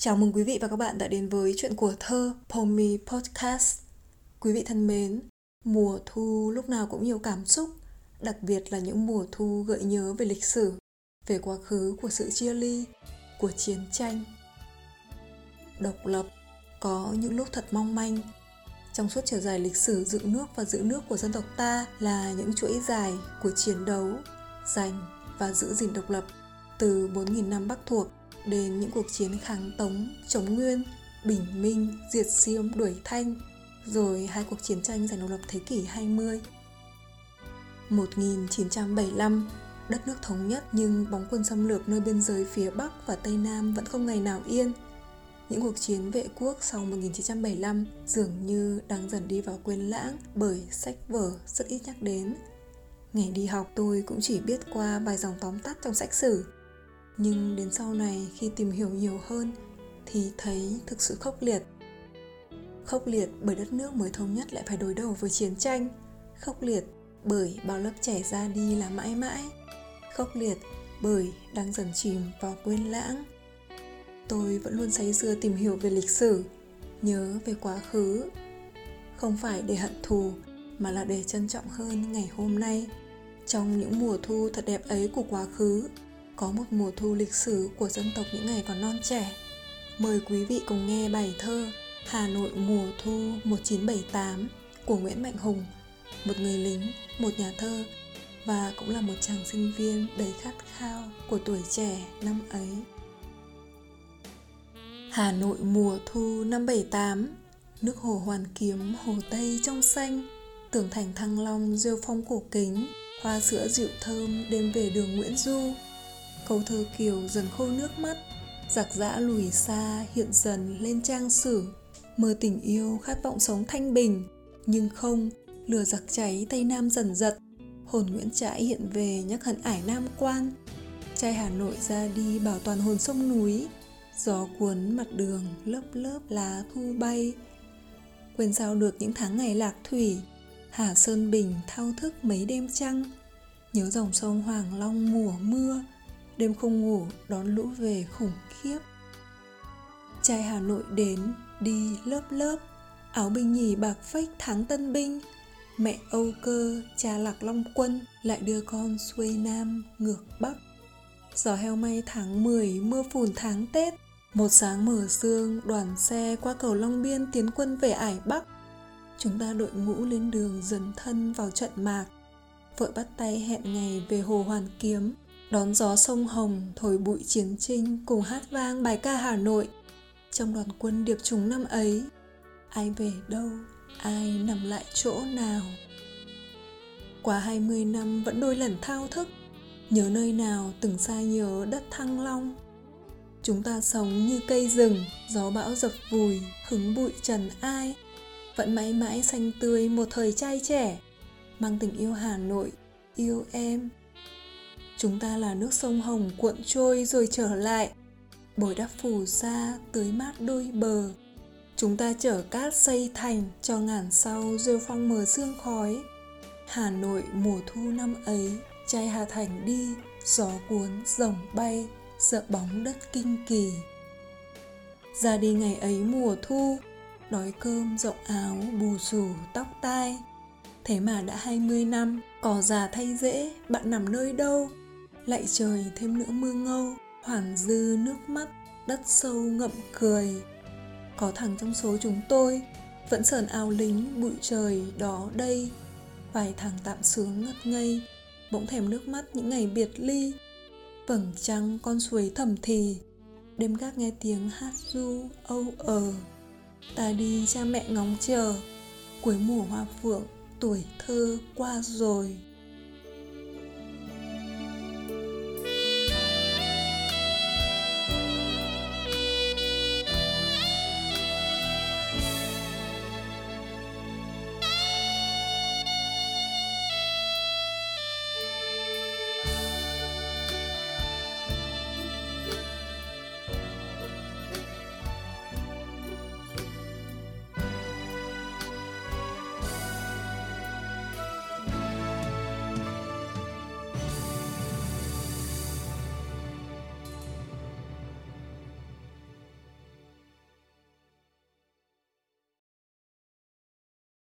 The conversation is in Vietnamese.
Chào mừng quý vị và các bạn đã đến với chuyện của thơ Pomi Podcast. Quý vị thân mến, mùa thu lúc nào cũng nhiều cảm xúc, đặc biệt là những mùa thu gợi nhớ về lịch sử, về quá khứ của sự chia ly, của chiến tranh. Độc lập có những lúc thật mong manh. Trong suốt chiều dài lịch sử dựng nước và giữ nước của dân tộc ta là những chuỗi dài của chiến đấu, giành và giữ gìn độc lập từ 4.000 năm Bắc thuộc đến những cuộc chiến kháng Tống, chống Nguyên, Bình Minh, Diệt Xiêm, Đuổi Thanh, rồi hai cuộc chiến tranh giành độc lập thế kỷ 20. 1975, đất nước thống nhất nhưng bóng quân xâm lược nơi biên giới phía Bắc và Tây Nam vẫn không ngày nào yên. Những cuộc chiến vệ quốc sau 1975 dường như đang dần đi vào quên lãng bởi sách vở rất ít nhắc đến. Ngày đi học tôi cũng chỉ biết qua vài dòng tóm tắt trong sách sử nhưng đến sau này khi tìm hiểu nhiều hơn thì thấy thực sự khốc liệt. Khốc liệt bởi đất nước mới thống nhất lại phải đối đầu với chiến tranh. Khốc liệt bởi bao lớp trẻ ra đi là mãi mãi. Khốc liệt bởi đang dần chìm vào quên lãng. Tôi vẫn luôn say sưa tìm hiểu về lịch sử, nhớ về quá khứ. Không phải để hận thù, mà là để trân trọng hơn ngày hôm nay. Trong những mùa thu thật đẹp ấy của quá khứ có một mùa thu lịch sử của dân tộc những ngày còn non trẻ. Mời quý vị cùng nghe bài thơ Hà Nội mùa thu 1978 của Nguyễn Mạnh Hùng, một người lính, một nhà thơ và cũng là một chàng sinh viên đầy khát khao của tuổi trẻ năm ấy. Hà Nội mùa thu năm 78 Nước hồ Hoàn Kiếm, hồ Tây trong xanh Tường thành Thăng Long, rêu phong cổ kính Hoa sữa dịu thơm đêm về đường Nguyễn Du câu thơ kiều dần khô nước mắt giặc giã lùi xa hiện dần lên trang sử. Mơ tình yêu khát vọng sống thanh bình, nhưng không, lửa giặc cháy tây nam dần giật hồn nguyễn trãi hiện về nhắc hận ải nam quan trai hà nội ra đi bảo toàn hồn sông núi. Gió cuốn mặt đường lớp lớp lá thu bay. Quên sao được những tháng ngày lạc thủy, hà sơn bình thao thức mấy đêm trăng. Nhớ dòng sông hoàng long mùa mưa đêm không ngủ, đón lũ về khủng khiếp. Trai hà nội đến, đi lớp lớp. Áo binh nhì bạc phách tháng tân binh. Mẹ âu cơ, cha lạc long quân, lại đưa con xuôi nam ngược bắc. Gió heo may tháng 10 mưa phùn tháng tết. Một sáng mở sương, đoàn xe qua cầu long biên tiến quân về ải bắc. Chúng ta đội ngũ lên đường dần thân vào trận mạc. Vợ bắt tay hẹn ngày về hồ hoàn kiếm đón gió sông Hồng thổi bụi chiến tranh cùng hát vang bài ca Hà Nội. Trong đoàn quân điệp trùng năm ấy, ai về đâu, ai nằm lại chỗ nào. Qua 20 năm vẫn đôi lần thao thức, nhớ nơi nào từng xa nhớ đất Thăng Long. Chúng ta sống như cây rừng, gió bão dập vùi, hứng bụi trần ai. Vẫn mãi mãi xanh tươi một thời trai trẻ, mang tình yêu Hà Nội, yêu em, Chúng ta là nước sông Hồng cuộn trôi rồi trở lại. Bồi đắp phù sa tưới mát đôi bờ. Chúng ta chở cát xây thành cho ngàn sau rêu phong mờ sương khói. Hà Nội mùa thu năm ấy Trai Hà Thành đi, Gió cuốn rồng bay, Sợ bóng đất kinh kỳ. Ra đi ngày ấy mùa thu, Đói cơm rộng áo, bù xù tóc tai. Thế mà đã 20 năm, Cỏ già thay dễ, Bạn nằm nơi đâu? Lại trời thêm nữa mưa ngâu, hoảng dư nước mắt, Đất sâu ngậm cười. Có thằng trong số chúng tôi, Vẫn sờn ao lính bụi trời đó đây. Vài thằng tạm sướng ngất ngây, Bỗng thèm nước mắt những ngày biệt ly. Vầng trăng con suối thầm thì, Đêm gác nghe tiếng hát du, âu ờ. Ta đi cha mẹ ngóng chờ, Cuối mùa hoa phượng tuổi thơ qua rồi.